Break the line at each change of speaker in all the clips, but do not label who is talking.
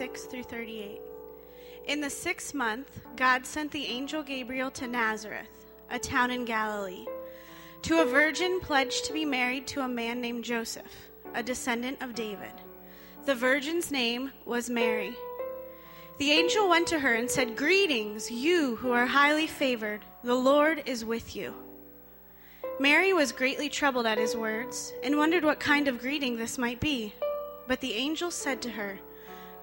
1 26 through 38. In the sixth month, God sent the angel Gabriel to Nazareth, a town in Galilee, to a virgin pledged to be married to a man named Joseph, a descendant of David. The virgin's name was Mary. The angel went to her and said, Greetings, you who are highly favored, the Lord is with you. Mary was greatly troubled at his words and wondered what kind of greeting this might be. But the angel said to her,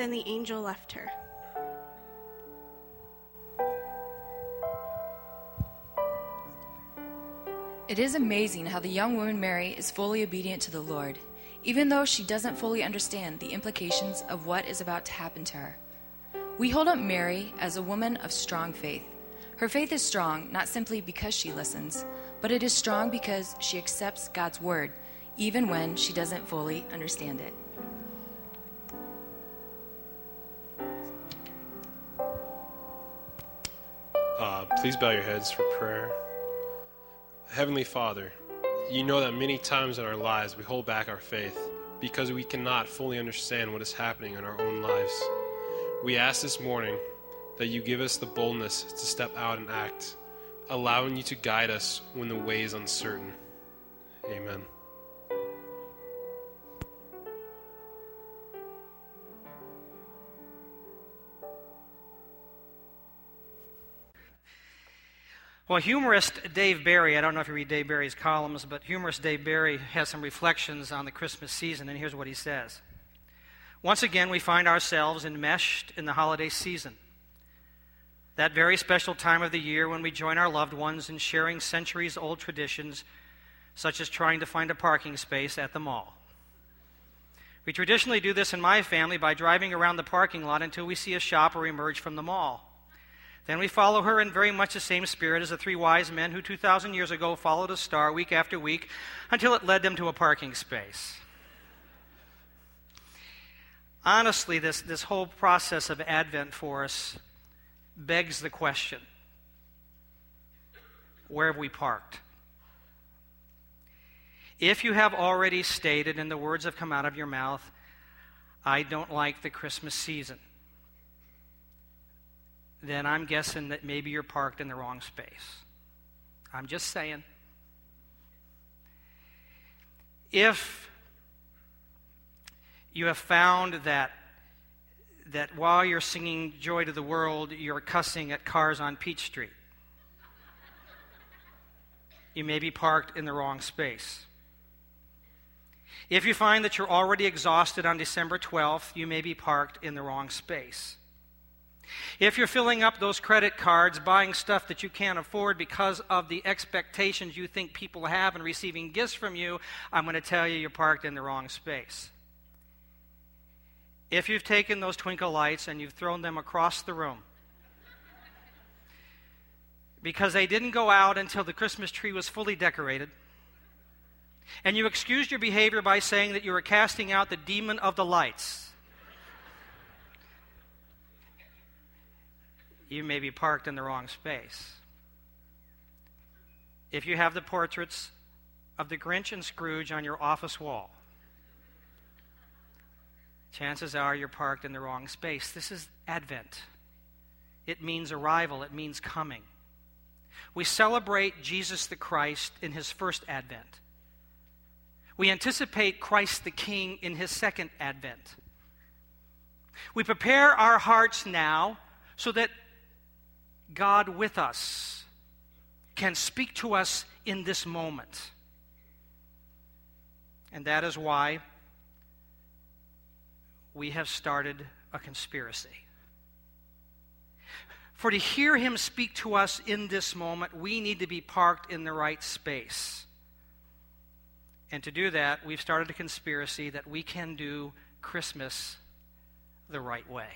Then the angel left her.
It is amazing how the young woman Mary is fully obedient to the Lord, even though she doesn't fully understand the implications of what is about to happen to her. We hold up Mary as a woman of strong faith. Her faith is strong not simply because she listens, but it is strong because she accepts God's word, even when she doesn't fully understand it.
Please bow your heads for prayer. Heavenly Father, you know that many times in our lives we hold back our faith because we cannot fully understand what is happening in our own lives. We ask this morning that you give us the boldness to step out and act, allowing you to guide us when the way is uncertain. Amen.
Well, humorist Dave Barry, I don't know if you read Dave Barry's columns, but humorist Dave Barry has some reflections on the Christmas season, and here's what he says. Once again, we find ourselves enmeshed in the holiday season. That very special time of the year when we join our loved ones in sharing centuries old traditions, such as trying to find a parking space at the mall. We traditionally do this in my family by driving around the parking lot until we see a shop or emerge from the mall. Then we follow her in very much the same spirit as the three wise men who 2,000 years ago followed a star week after week until it led them to a parking space. Honestly, this, this whole process of Advent for us begs the question where have we parked? If you have already stated, and the words have come out of your mouth, I don't like the Christmas season, then I'm guessing that maybe you're parked in the wrong space. I'm just saying. If you have found that that while you're singing Joy to the World, you're cussing at cars on Peach Street. You may be parked in the wrong space. If you find that you're already exhausted on December 12th, you may be parked in the wrong space. If you're filling up those credit cards, buying stuff that you can't afford because of the expectations you think people have and receiving gifts from you, I'm going to tell you you're parked in the wrong space. If you've taken those twinkle lights and you've thrown them across the room because they didn't go out until the Christmas tree was fully decorated, and you excused your behavior by saying that you were casting out the demon of the lights, you may be parked in the wrong space. If you have the portraits of the Grinch and Scrooge on your office wall, chances are you're parked in the wrong space. This is Advent. It means arrival, it means coming. We celebrate Jesus the Christ in his first advent. We anticipate Christ the King in his second advent. We prepare our hearts now so that God with us can speak to us in this moment. And that is why we have started a conspiracy. For to hear him speak to us in this moment, we need to be parked in the right space. And to do that, we've started a conspiracy that we can do Christmas the right way.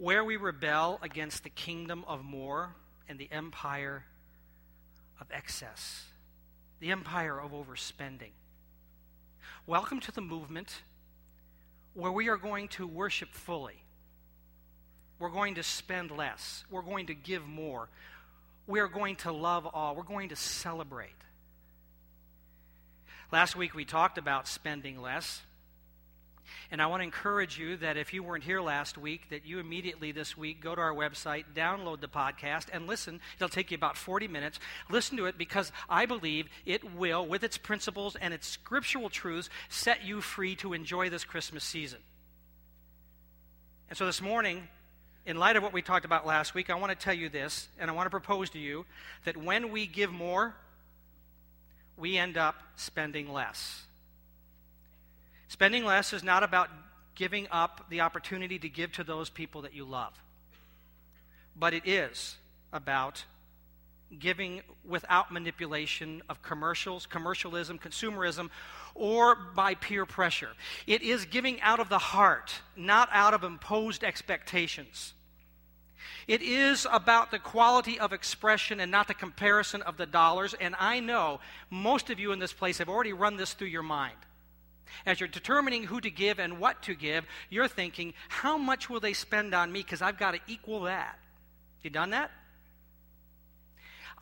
Where we rebel against the kingdom of more and the empire of excess, the empire of overspending. Welcome to the movement where we are going to worship fully. We're going to spend less. We're going to give more. We are going to love all. We're going to celebrate. Last week we talked about spending less. And I want to encourage you that if you weren't here last week, that you immediately this week go to our website, download the podcast, and listen. It'll take you about 40 minutes. Listen to it because I believe it will, with its principles and its scriptural truths, set you free to enjoy this Christmas season. And so this morning, in light of what we talked about last week, I want to tell you this, and I want to propose to you that when we give more, we end up spending less. Spending less is not about giving up the opportunity to give to those people that you love, but it is about giving without manipulation of commercials, commercialism, consumerism, or by peer pressure. It is giving out of the heart, not out of imposed expectations. It is about the quality of expression and not the comparison of the dollars. And I know most of you in this place have already run this through your mind. As you're determining who to give and what to give, you're thinking, how much will they spend on me? Because I've got to equal that. You done that?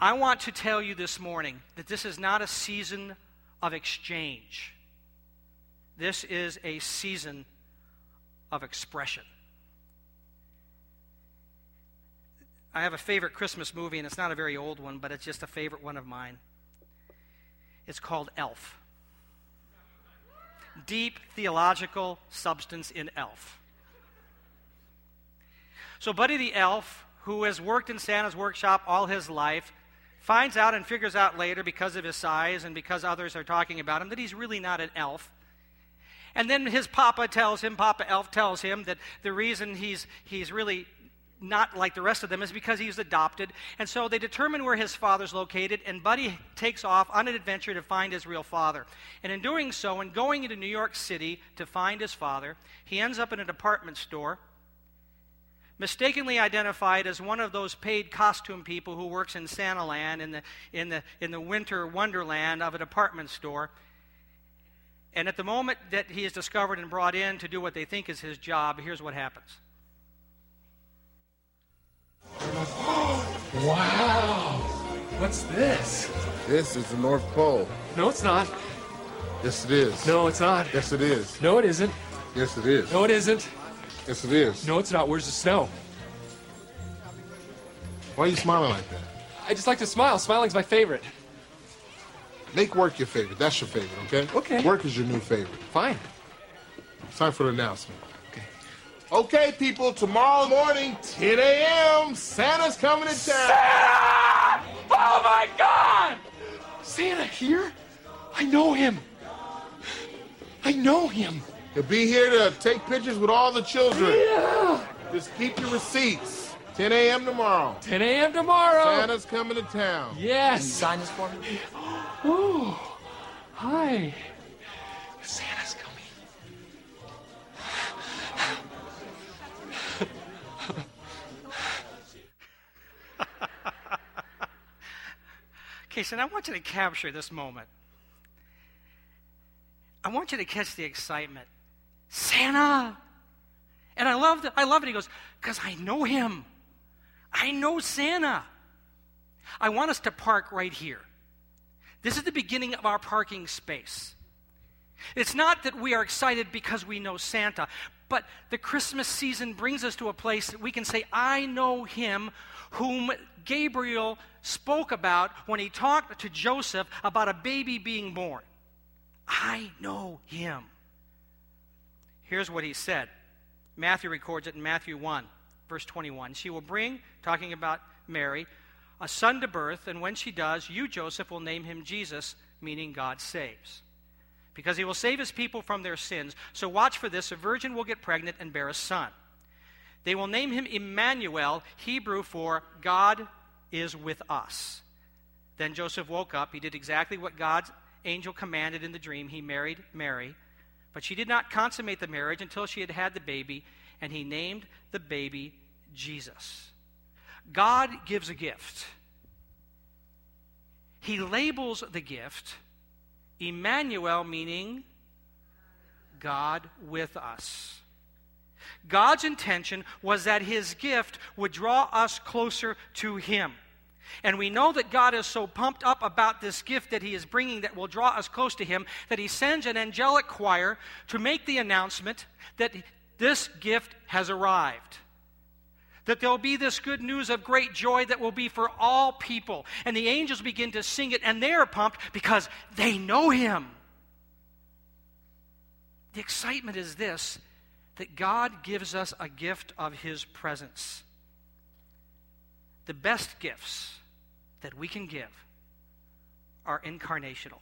I want to tell you this morning that this is not a season of exchange. This is a season of expression. I have a favorite Christmas movie, and it's not a very old one, but it's just a favorite one of mine. It's called Elf. Deep theological substance in Elf. So, Buddy the Elf, who has worked in Santa's workshop all his life, finds out and figures out later, because of his size and because others are talking about him, that he's really not an elf. And then his papa tells him, Papa Elf tells him that the reason he's, he's really not like the rest of them is because he's adopted. And so they determine where his father's located, and Buddy takes off on an adventure to find his real father. And in doing so, and going into New York City to find his father, he ends up in a department store, mistakenly identified as one of those paid costume people who works in Santa Land in the, in the, in the winter wonderland of a department store. And at the moment that he is discovered and brought in to do what they think is his job, here's what happens.
Wow! What's this?
This is the North Pole.
No, it's not.
Yes, it is.
No, it's not.
Yes, it is.
No, it isn't.
Yes, it is.
No, it isn't.
Yes, it is.
No, it's not. Where's the snow?
Why are you smiling like that?
I just like to smile. Smiling's my favorite.
Make work your favorite. That's your favorite, okay?
Okay.
Work is your new favorite.
Fine.
It's time for the announcement.
Okay.
Okay, people, tomorrow morning, 10 a.m., Santa's coming to town. Santa!
Oh my God! Santa here? I know him. I know him.
He'll be here to take pictures with all the children.
Yeah.
Just keep your receipts. 10 a.m. tomorrow.
10 a.m. tomorrow.
Santa's coming to town.
Yes.
Sign this for me.
Oh, hi. Santa's
Okay, so I want you to capture this moment. I want you to catch the excitement. Santa! And I love, I love it. He goes, because I know him. I know Santa. I want us to park right here. This is the beginning of our parking space. It's not that we are excited because we know Santa, but the Christmas season brings us to a place that we can say, I know him whom Gabriel spoke about when he talked to Joseph about a baby being born. I know him. Here's what he said Matthew records it in Matthew 1, verse 21. She will bring, talking about Mary, a son to birth, and when she does, you, Joseph, will name him Jesus, meaning God saves. Because he will save his people from their sins. So watch for this a virgin will get pregnant and bear a son. They will name him Emmanuel, Hebrew for God is with us. Then Joseph woke up. He did exactly what God's angel commanded in the dream. He married Mary, but she did not consummate the marriage until she had had the baby, and he named the baby Jesus. God gives a gift. He labels the gift Emmanuel, meaning God with us. God's intention was that his gift would draw us closer to him. And we know that God is so pumped up about this gift that he is bringing that will draw us close to him that he sends an angelic choir to make the announcement that this gift has arrived. That there'll be this good news of great joy that will be for all people. And the angels begin to sing it, and they are pumped because they know him. The excitement is this that God gives us a gift of his presence. The best gifts that we can give are incarnational.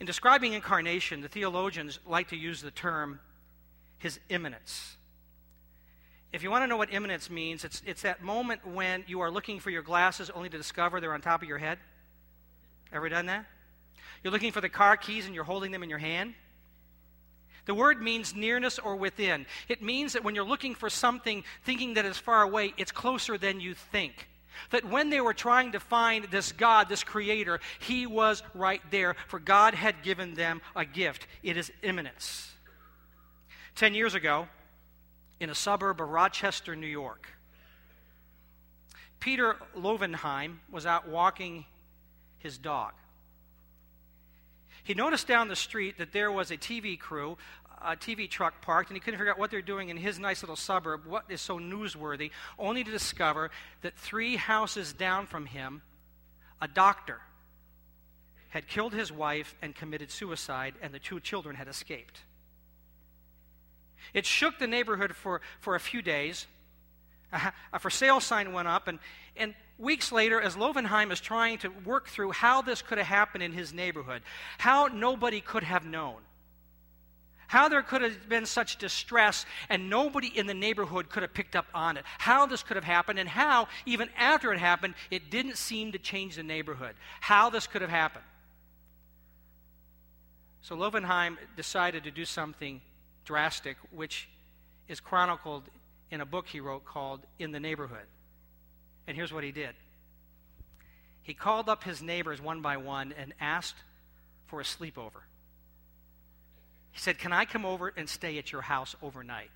In describing incarnation, the theologians like to use the term his immanence. If you want to know what immanence means, it's, it's that moment when you are looking for your glasses only to discover they're on top of your head. Ever done that? You're looking for the car keys and you're holding them in your hand. The word means nearness or within. It means that when you're looking for something, thinking that is far away, it's closer than you think. That when they were trying to find this God, this Creator, He was right there, for God had given them a gift. It is immanence. Ten years ago, in a suburb of Rochester, New York, Peter Lovenheim was out walking his dog. He noticed down the street that there was a TV crew, a TV truck parked, and he couldn't figure out what they're doing in his nice little suburb, what is so newsworthy, only to discover that three houses down from him, a doctor had killed his wife and committed suicide, and the two children had escaped. It shook the neighborhood for, for a few days. A, a for sale sign went up, and, and weeks later, as Lovenheim is trying to work through how this could have happened in his neighborhood, how nobody could have known, how there could have been such distress and nobody in the neighborhood could have picked up on it, how this could have happened, and how, even after it happened, it didn't seem to change the neighborhood, how this could have happened. So Lovenheim decided to do something drastic, which is chronicled in a book he wrote called In the Neighborhood. And here's what he did he called up his neighbors one by one and asked for a sleepover. He said, Can I come over and stay at your house overnight?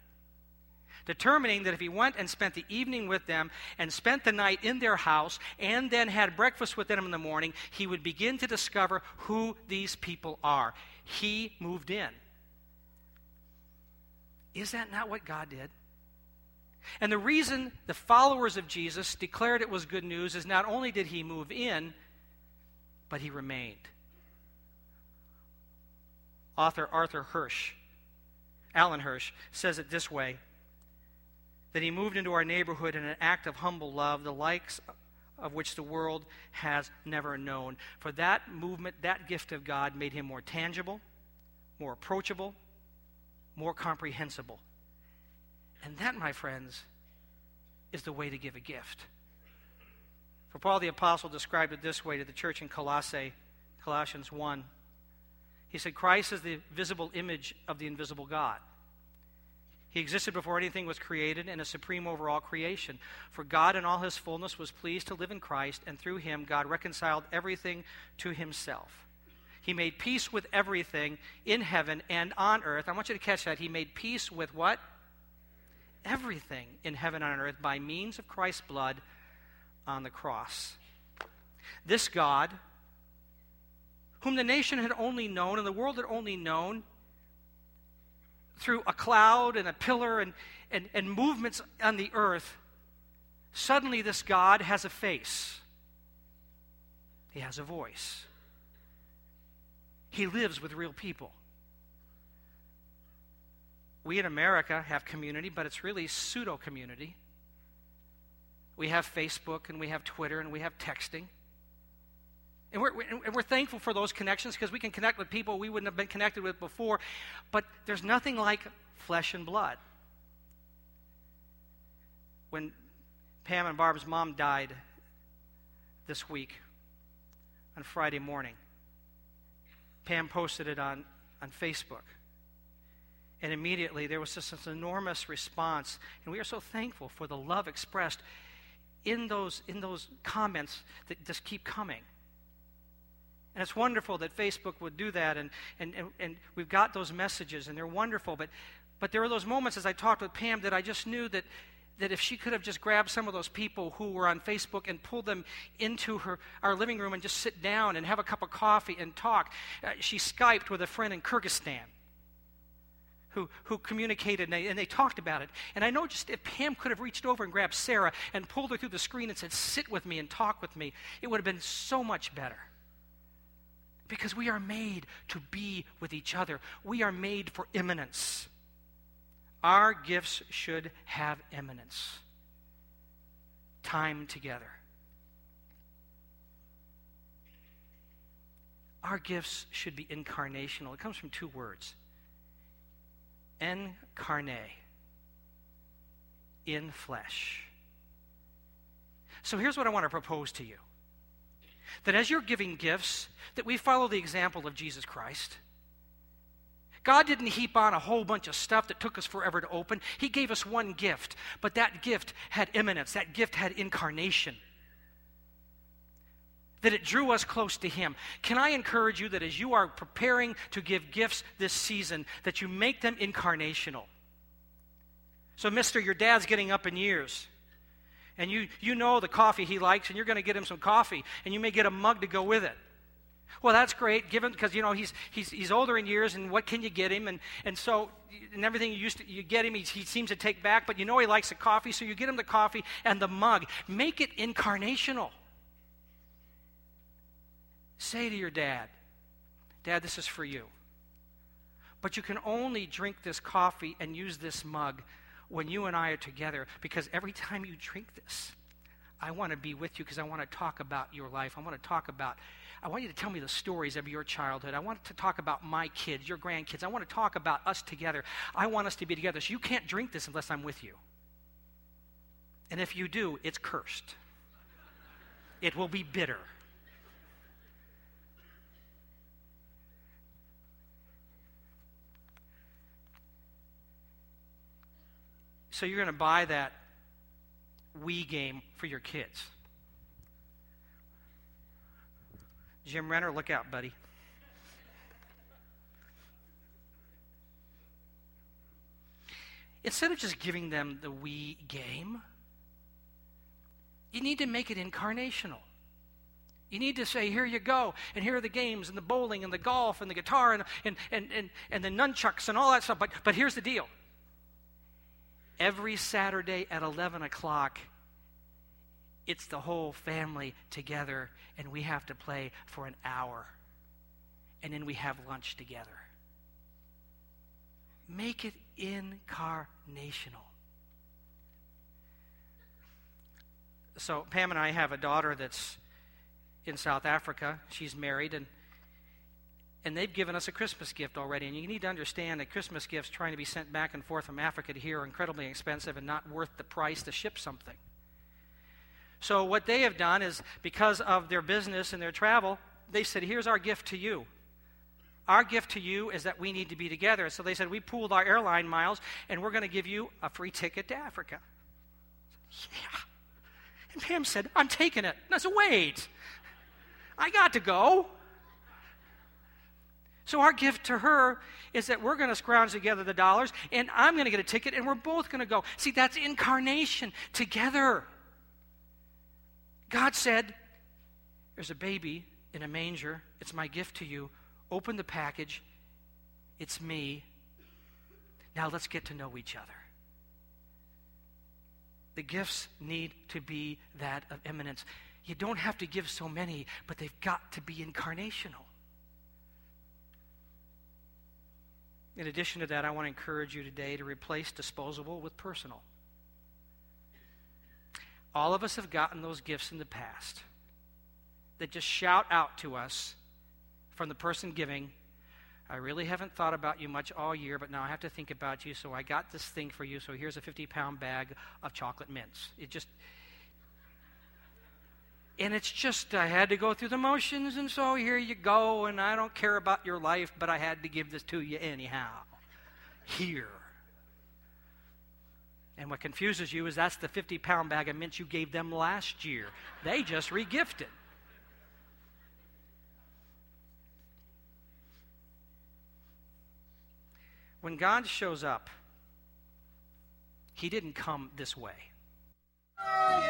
Determining that if he went and spent the evening with them and spent the night in their house and then had breakfast with them in the morning, he would begin to discover who these people are. He moved in. Is that not what God did? And the reason the followers of Jesus declared it was good news is not only did he move in, but he remained. Author Arthur Hirsch, Alan Hirsch, says it this way that he moved into our neighborhood in an act of humble love, the likes of which the world has never known. For that movement, that gift of God made him more tangible, more approachable, more comprehensible. And that, my friends, is the way to give a gift. For Paul the Apostle described it this way to the church in Colossae, Colossians 1. He said, Christ is the visible image of the invisible God. He existed before anything was created and is supreme over all creation. For God in all his fullness was pleased to live in Christ, and through him God reconciled everything to himself. He made peace with everything in heaven and on earth. I want you to catch that. He made peace with what? Everything in heaven and on earth by means of Christ's blood on the cross. This God, whom the nation had only known and the world had only known through a cloud and a pillar and, and, and movements on the earth, suddenly this God has a face. He has a voice. He lives with real people. We in America have community, but it's really pseudo community. We have Facebook and we have Twitter and we have texting. And we're, and we're thankful for those connections because we can connect with people we wouldn't have been connected with before. But there's nothing like flesh and blood. When Pam and Barb's mom died this week on Friday morning, Pam posted it on, on Facebook. And immediately there was just this enormous response. And we are so thankful for the love expressed in those, in those comments that just keep coming. And it's wonderful that Facebook would do that, and, and, and, and, we've got those messages, and they're wonderful. But, but there were those moments as I talked with Pam that I just knew that, that if she could have just grabbed some of those people who were on Facebook and pulled them into her, our living room and just sit down and have a cup of coffee and talk. Uh, she Skyped with a friend in Kyrgyzstan who, who communicated and they, and they talked about it. And I know just if Pam could have reached over and grabbed Sarah and pulled her through the screen and said, Sit with me and talk with me, it would have been so much better. Because we are made to be with each other, we are made for immanence. Our gifts should have immanence. Time together. Our gifts should be incarnational. It comes from two words incarne, in flesh. So here's what I want to propose to you that as you're giving gifts, that we follow the example of Jesus Christ. God didn't heap on a whole bunch of stuff that took us forever to open. He gave us one gift, but that gift had immanence, that gift had incarnation. That it drew us close to him. Can i encourage you that as you are preparing to give gifts this season that you make them incarnational? So mister your dad's getting up in years. And you, you know the coffee he likes and you're going to get him some coffee and you may get a mug to go with it well that's great given because you know he's, he's, he's older in years and what can you get him and, and so and everything you used to you get him he, he seems to take back but you know he likes the coffee so you get him the coffee and the mug make it incarnational Say to your dad, Dad, this is for you. But you can only drink this coffee and use this mug when you and I are together because every time you drink this, I want to be with you because I want to talk about your life. I want to talk about, I want you to tell me the stories of your childhood. I want to talk about my kids, your grandkids. I want to talk about us together. I want us to be together. So you can't drink this unless I'm with you. And if you do, it's cursed, it will be bitter. So you're going to buy that Wii game for your kids. Jim Renner, look out, buddy. Instead of just giving them the Wii game, you need to make it incarnational. You need to say, here you go, and here are the games, and the bowling, and the golf, and the guitar, and, and, and, and, and the nunchucks, and all that stuff. But, but here's the deal every Saturday at 11 o'clock, it's the whole family together, and we have to play for an hour. And then we have lunch together. Make it incarnational. So, Pam and I have a daughter that's in South Africa. She's married, and And they've given us a Christmas gift already. And you need to understand that Christmas gifts trying to be sent back and forth from Africa to here are incredibly expensive and not worth the price to ship something. So, what they have done is because of their business and their travel, they said, Here's our gift to you. Our gift to you is that we need to be together. So they said, We pooled our airline miles and we're going to give you a free ticket to Africa. Yeah. And Pam said, I'm taking it. And I said, Wait, I got to go. So our gift to her is that we're going to scrounge together the dollars and I'm going to get a ticket and we're both going to go. See, that's incarnation together. God said, There's a baby in a manger. It's my gift to you. Open the package. It's me. Now let's get to know each other. The gifts need to be that of immanence. You don't have to give so many, but they've got to be incarnational. In addition to that, I want to encourage you today to replace disposable with personal. All of us have gotten those gifts in the past that just shout out to us from the person giving, I really haven't thought about you much all year, but now I have to think about you, so I got this thing for you, so here's a 50 pound bag of chocolate mints. It just. And it's just, I had to go through the motions, and so here you go, and I don't care about your life, but I had to give this to you anyhow. Here. And what confuses you is that's the 50 pound bag of mints you gave them last year. They just regifted. When God shows up, He didn't come this way.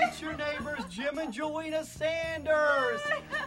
It's your neighbors, Jim and Joanna Sanders.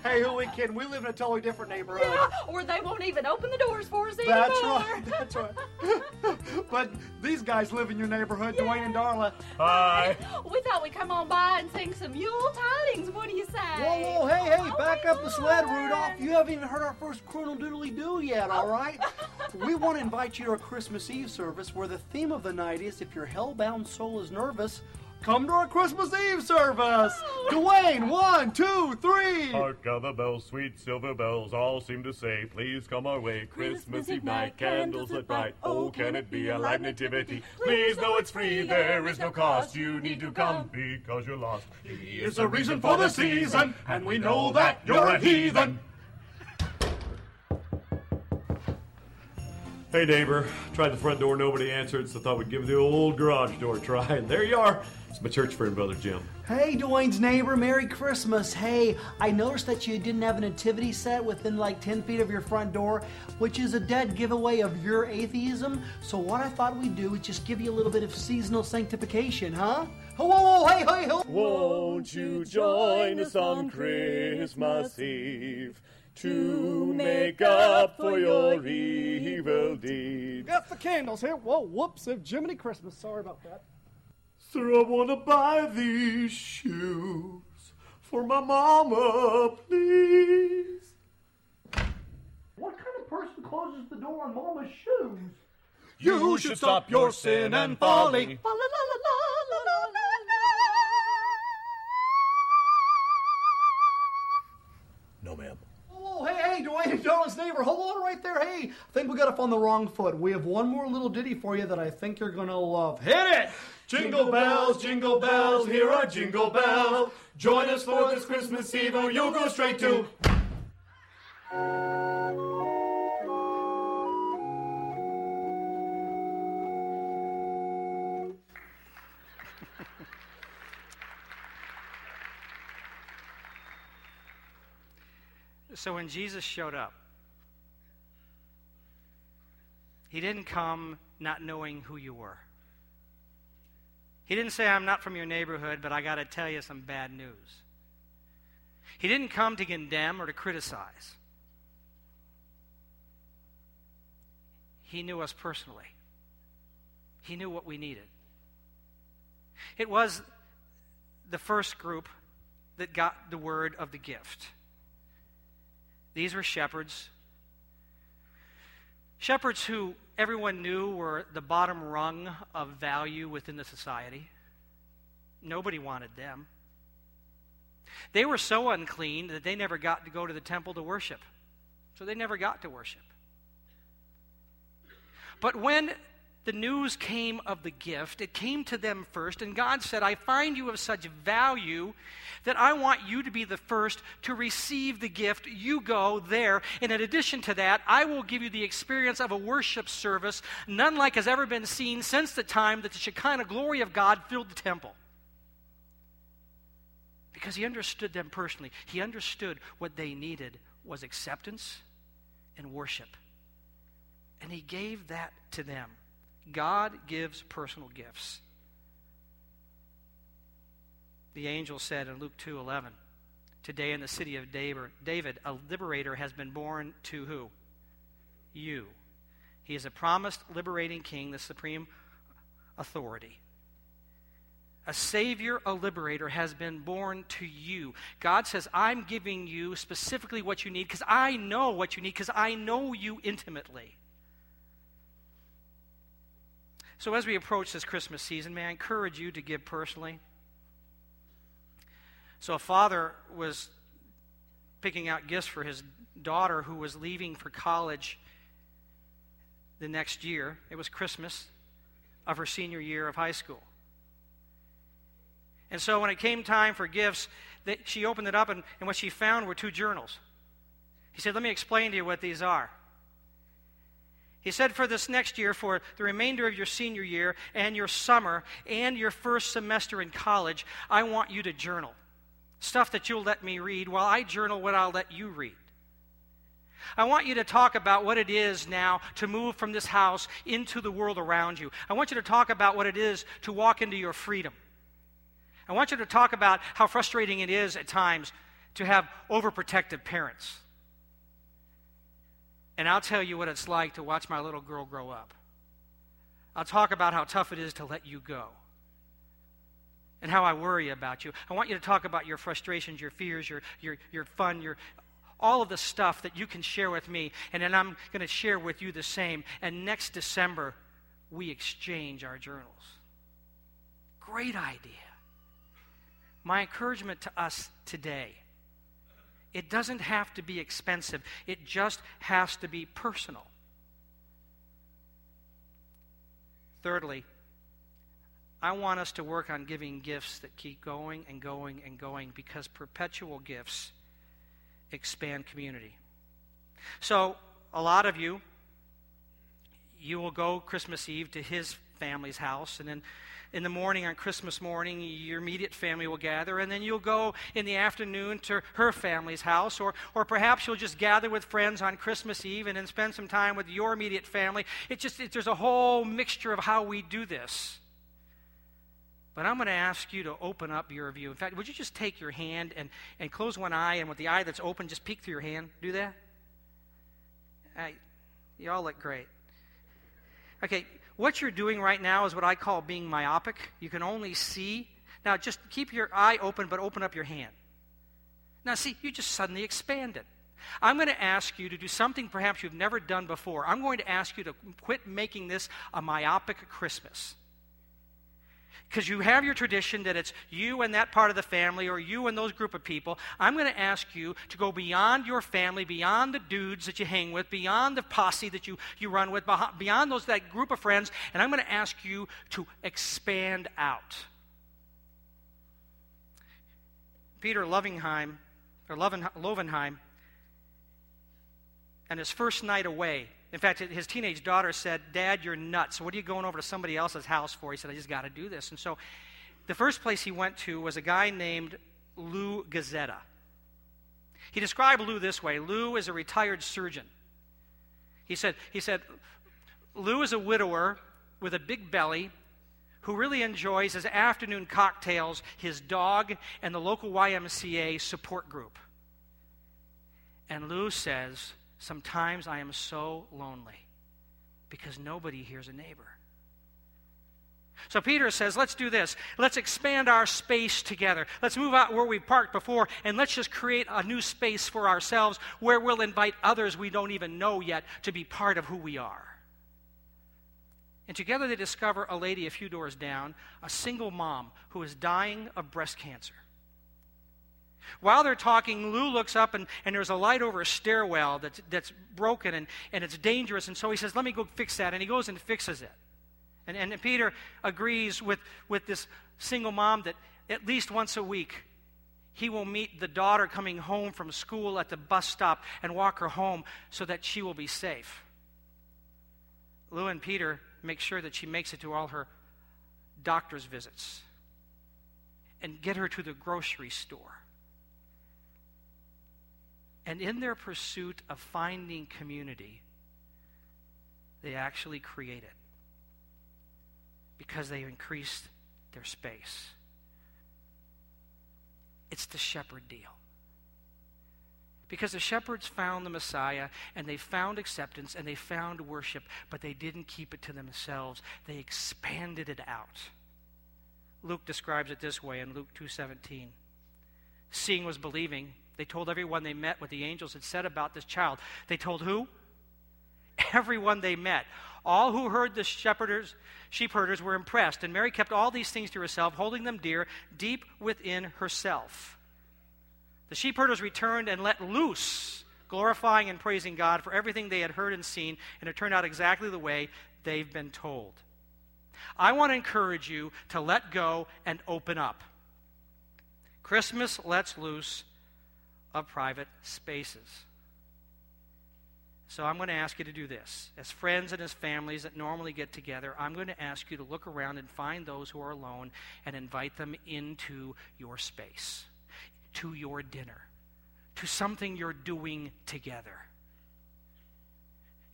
Hey, who we kidding? We live in a totally different neighborhood.
Yeah, or they won't even open the doors for us anymore.
That's right. That's right. but these guys live in your neighborhood, Dwayne and Darla. Hi.
We thought we'd come on by and sing some Yule tidings. What do you say?
Whoa, whoa, hey, hey,
Oh,
back
my
up the sled,
Lord.
Rudolph. You haven't even heard our first Colonel Doodly Doo yet, all right? we want to invite you to our Christmas Eve service where the theme of the night is if your hellbound soul is nervous, come to our Christmas Eve service. Dwayne, one, two, three.
Hark how the bells, sweet silver bells, all seem to say, Please come our way. Christmas Eve night, candles lit bright. Oh, oh can it be a live nativity? Please know it's free, there is no cost. You need to come because you're lost. He is the reason for the season, and we know that you're a heathen. Hey neighbor, tried the front door, nobody answered, so thought we'd give the old garage door a try. And there you are. It's my church friend, Brother Jim.
Hey, Dwayne's neighbor, Merry Christmas. Hey, I noticed that you didn't have a nativity set within like 10 feet of your front door, which is a dead giveaway of your atheism. So, what I thought we'd do is just give you a little bit of seasonal sanctification, huh? Whoa, whoa, whoa, hey, hey, hey.
Won't you join us on Christmas Eve to make up for your evil deeds?
Got the candles here. Whoa, whoops, of Jiminy Christmas. Sorry about that.
Sir, I want to buy these shoes for my mama, please.
What kind of person closes the door on Mama's shoes?
You should stop your sin and folly. No, ma'am.
Oh, hey, hey, Dwayne and Donald's neighbor, hold on right there. Hey, I think we got off on the wrong foot. We have one more little ditty for you that I think you're gonna love. Hit it!
Jingle bells, jingle bells, here are jingle bells. Join us for this Christmas Eve, or you'll go straight to.
So when Jesus showed up, he didn't come not knowing who you were. He didn't say, I'm not from your neighborhood, but I got to tell you some bad news. He didn't come to condemn or to criticize. He knew us personally, He knew what we needed. It was the first group that got the word of the gift. These were shepherds. Shepherds who everyone knew were the bottom rung of value within the society. Nobody wanted them. They were so unclean that they never got to go to the temple to worship. So they never got to worship. But when the news came of the gift, it came to them first, and God said, I find you of such value that I want you to be the first to receive the gift. You go there. And in addition to that, I will give you the experience of a worship service none like has ever been seen since the time that the Shekinah glory of God filled the temple. Because he understood them personally, he understood what they needed was acceptance and worship. And he gave that to them. God gives personal gifts. The angel said in Luke 2:11, "Today in the city of David, a liberator has been born to who? You. He is a promised liberating king, the supreme authority. A savior, a liberator has been born to you. God says, I'm giving you specifically what you need because I know what you need because I know you intimately. So, as we approach this Christmas season, may I encourage you to give personally? So, a father was picking out gifts for his daughter who was leaving for college the next year. It was Christmas of her senior year of high school. And so, when it came time for gifts, that she opened it up, and, and what she found were two journals. He said, Let me explain to you what these are. He said, for this next year, for the remainder of your senior year and your summer and your first semester in college, I want you to journal. Stuff that you'll let me read while I journal what I'll let you read. I want you to talk about what it is now to move from this house into the world around you. I want you to talk about what it is to walk into your freedom. I want you to talk about how frustrating it is at times to have overprotective parents. And I'll tell you what it's like to watch my little girl grow up. I'll talk about how tough it is to let you go and how I worry about you. I want you to talk about your frustrations, your fears, your, your, your fun, your, all of the stuff that you can share with me. And then I'm going to share with you the same. And next December, we exchange our journals. Great idea. My encouragement to us today it doesn't have to be expensive, it just has to be personal. Thirdly, I want us to work on giving gifts that keep going and going and going because perpetual gifts expand community. So, a lot of you, you will go Christmas Eve to his family's house, and then in the morning on Christmas morning, your immediate family will gather, and then you'll go in the afternoon to her family's house, or, or perhaps you'll just gather with friends on Christmas Eve and then spend some time with your immediate family. It just, it, there's a whole mixture of how we do this. But I'm going to ask you to open up your view. In fact, would you just take your hand and, and close one eye, and with the eye that's open, just peek through your hand? Do that? I, you all look great. Okay, what you're doing right now is what I call being myopic. You can only see. Now, just keep your eye open, but open up your hand. Now, see, you just suddenly expanded. I'm going to ask you to do something perhaps you've never done before. I'm going to ask you to quit making this a myopic Christmas because you have your tradition that it's you and that part of the family or you and those group of people, I'm going to ask you to go beyond your family, beyond the dudes that you hang with, beyond the posse that you, you run with, beyond those that group of friends, and I'm going to ask you to expand out. Peter Lovingheim, or Lovenheim, and his first night away in fact, his teenage daughter said, Dad, you're nuts. What are you going over to somebody else's house for? He said, I just got to do this. And so the first place he went to was a guy named Lou Gazetta. He described Lou this way Lou is a retired surgeon. He said, he said, Lou is a widower with a big belly who really enjoys his afternoon cocktails, his dog, and the local YMCA support group. And Lou says, Sometimes I am so lonely because nobody hears a neighbor. So Peter says, let's do this. Let's expand our space together. Let's move out where we parked before and let's just create a new space for ourselves where we'll invite others we don't even know yet to be part of who we are. And together they discover a lady a few doors down, a single mom who is dying of breast cancer. While they're talking, Lou looks up and, and there's a light over a stairwell that's, that's broken and, and it's dangerous. And so he says, Let me go fix that. And he goes and fixes it. And, and Peter agrees with, with this single mom that at least once a week he will meet the daughter coming home from school at the bus stop and walk her home so that she will be safe. Lou and Peter make sure that she makes it to all her doctor's visits and get her to the grocery store. And in their pursuit of finding community, they actually create it because they increased their space. It's the shepherd deal. Because the shepherds found the Messiah and they found acceptance and they found worship, but they didn't keep it to themselves. They expanded it out. Luke describes it this way in Luke 2:17. Seeing was believing. They told everyone they met what the angels had said about this child. They told who? Everyone they met. All who heard the shepherders, sheep herders were impressed, and Mary kept all these things to herself, holding them dear, deep within herself. The sheep herders returned and let loose, glorifying and praising God for everything they had heard and seen, and it turned out exactly the way they've been told. I want to encourage you to let go and open up. Christmas lets loose of private spaces. So I'm going to ask you to do this. As friends and as families that normally get together, I'm going to ask you to look around and find those who are alone and invite them into your space, to your dinner, to something you're doing together.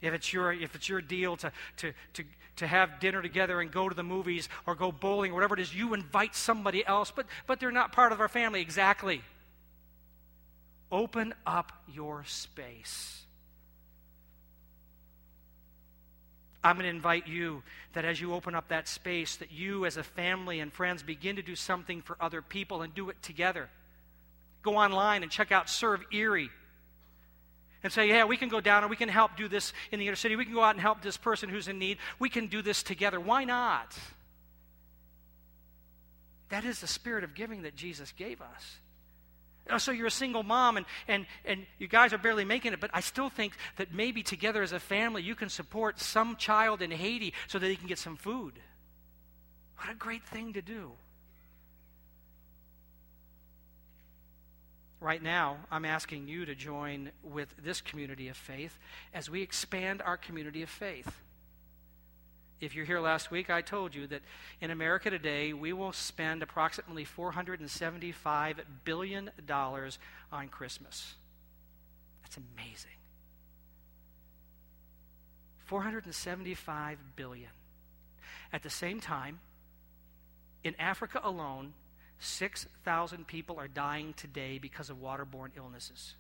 If it's your, if it's your deal to, to, to, to have dinner together and go to the movies or go bowling or whatever it is, you invite somebody else, but, but they're not part of our family. Exactly. Open up your space. I'm going to invite you that as you open up that space, that you as a family and friends begin to do something for other people and do it together. Go online and check out Serve Erie and say, yeah, we can go down and we can help do this in the inner city. We can go out and help this person who's in need. We can do this together. Why not? That is the spirit of giving that Jesus gave us. So you're a single mom and, and, and you guys are barely making it, but I still think that maybe together as a family you can support some child in Haiti so that he can get some food. What a great thing to do. Right now, I'm asking you to join with this community of faith as we expand our community of faith. If you're here last week, I told you that in America today, we will spend approximately $475 billion on Christmas. That's amazing. 475 billion. At the same time, in Africa alone, 6,000 people are dying today because of waterborne illnesses.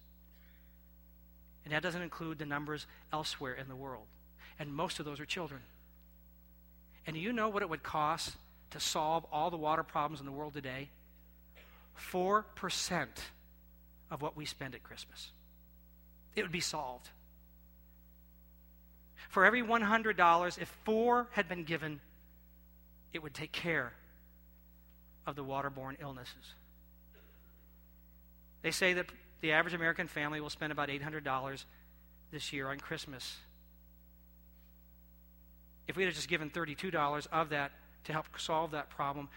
And that doesn't include the numbers elsewhere in the world. And most of those are children. And do you know what it would cost to solve all the water problems in the world today? 4% of what we spend at Christmas. It would be solved. For every $100, if four had been given, it would take care of the waterborne illnesses. They say that the average American family will spend about $800 this year on Christmas. If we had just given $32 of that to help solve that problem,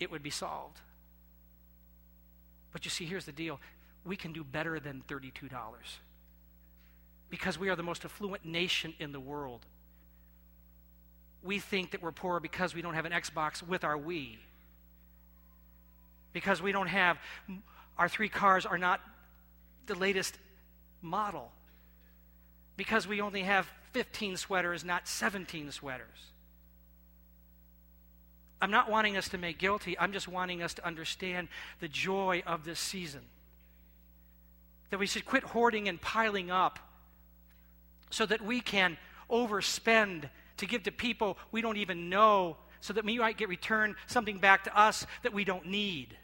it would be solved. But you see, here's the deal we can do better than $32 because we are the most affluent nation in the world. We think that we're poor because we don't have an Xbox with our Wii. Because we don't have, our three cars are not the latest model. Because we only have 15 sweaters, not 17 sweaters. I'm not wanting us to make guilty. I'm just wanting us to understand the joy of this season. That we should quit hoarding and piling up so that we can overspend to give to people we don't even know so that we might get returned something back to us that we don't need.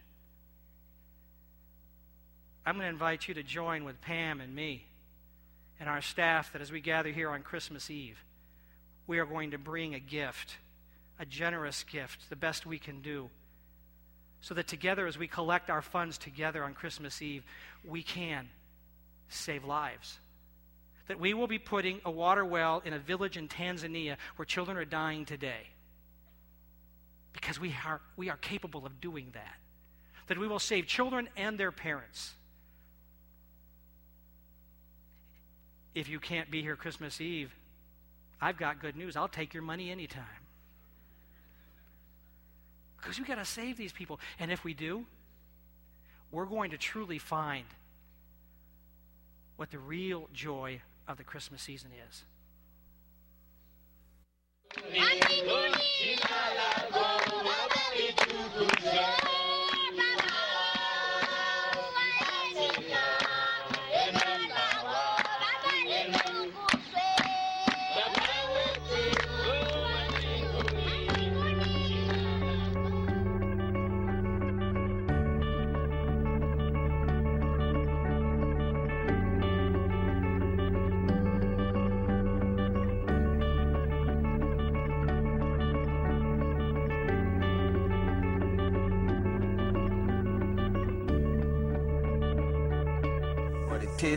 I'm going to invite you to join with Pam and me and our staff that as we gather here on Christmas Eve, we are going to bring a gift, a generous gift, the best we can do, so that together, as we collect our funds together on Christmas Eve, we can save lives. That we will be putting a water well in a village in Tanzania where children are dying today. Because we are, we are capable of doing that. That we will save children and their parents. If you can't be here Christmas Eve, I've got good news. I'll take your money anytime. Because we've got to save these people. And if we do, we're going to truly find what the real joy of the Christmas season is.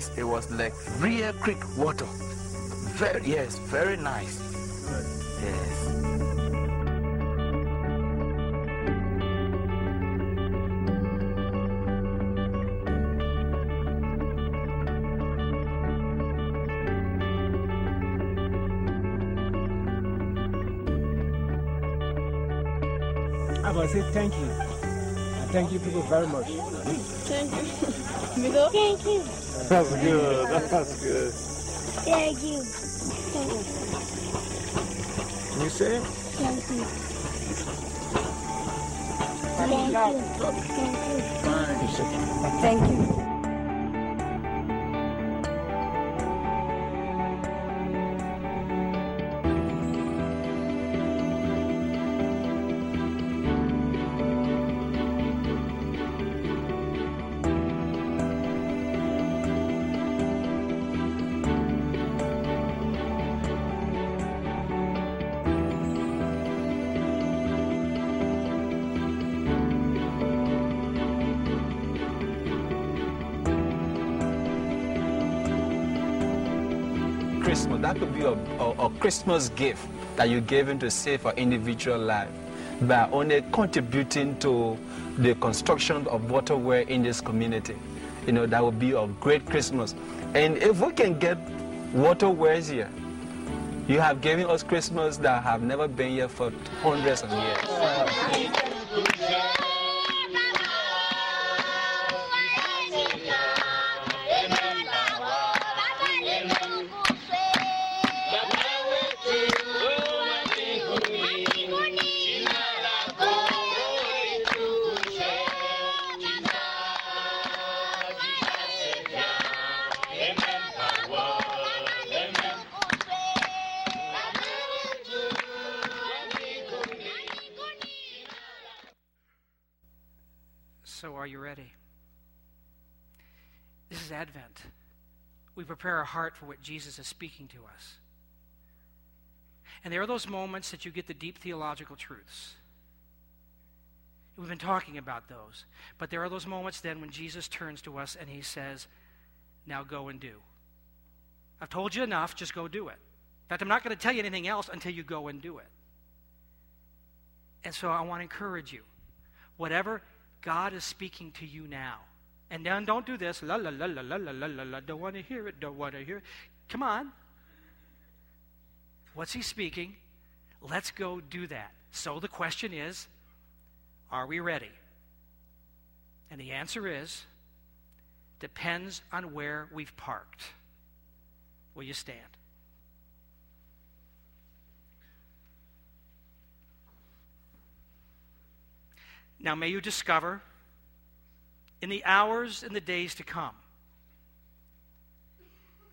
But it was like real creek water. Very, yes, very nice. Yes.
I want say thank you. I thank you people very much.
Thank you. Middle? Thank you.
That's good. That's good.
Thank you. Thank you.
Can you say it?
Thank you. Thank you. Thank you.
Christmas. Christmas gift that you gave him to save our individual life by only contributing to the construction of waterway in this community. You know, that would be a great Christmas. And if we can get waterways here, you have given us Christmas that have never been here for hundreds of years.
We prepare our heart for what Jesus is speaking to us. And there are those moments that you get the deep theological truths. We've been talking about those. But there are those moments then when Jesus turns to us and he says, Now go and do. I've told you enough, just go do it. In fact, I'm not going to tell you anything else until you go and do it. And so I want to encourage you. Whatever God is speaking to you now. And then don't do this. La la la la la la la la la. Don't want to hear it. Don't want to hear it. Come on. What's he speaking? Let's go do that. So the question is, are we ready? And the answer is, depends on where we've parked. Will you stand? Now, may you discover in the hours and the days to come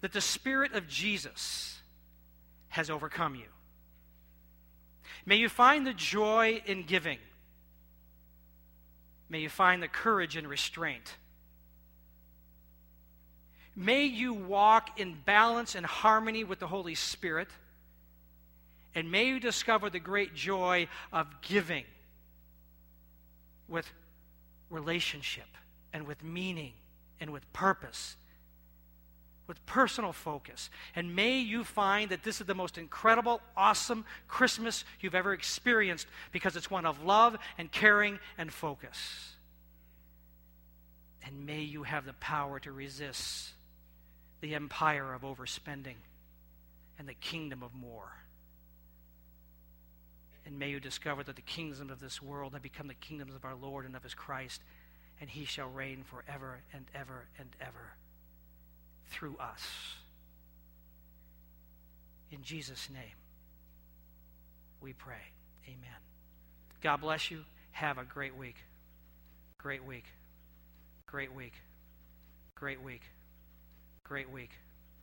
that the Spirit of Jesus has overcome you. May you find the joy in giving. May you find the courage in restraint. May you walk in balance and harmony with the Holy Spirit. And may you discover the great joy of giving with relationship and with meaning and with purpose, with personal focus. And may you find that this is the most incredible, awesome Christmas you've ever experienced because it's one of love and caring and focus. And may you have the power to resist the empire of overspending and the kingdom of more. And may you discover that the kingdoms of this world have become the kingdoms of our Lord and of his Christ, and he shall reign forever and ever and ever through us. In Jesus' name, we pray. Amen. God bless you. Have a great week. Great week. Great week. Great week. Great week.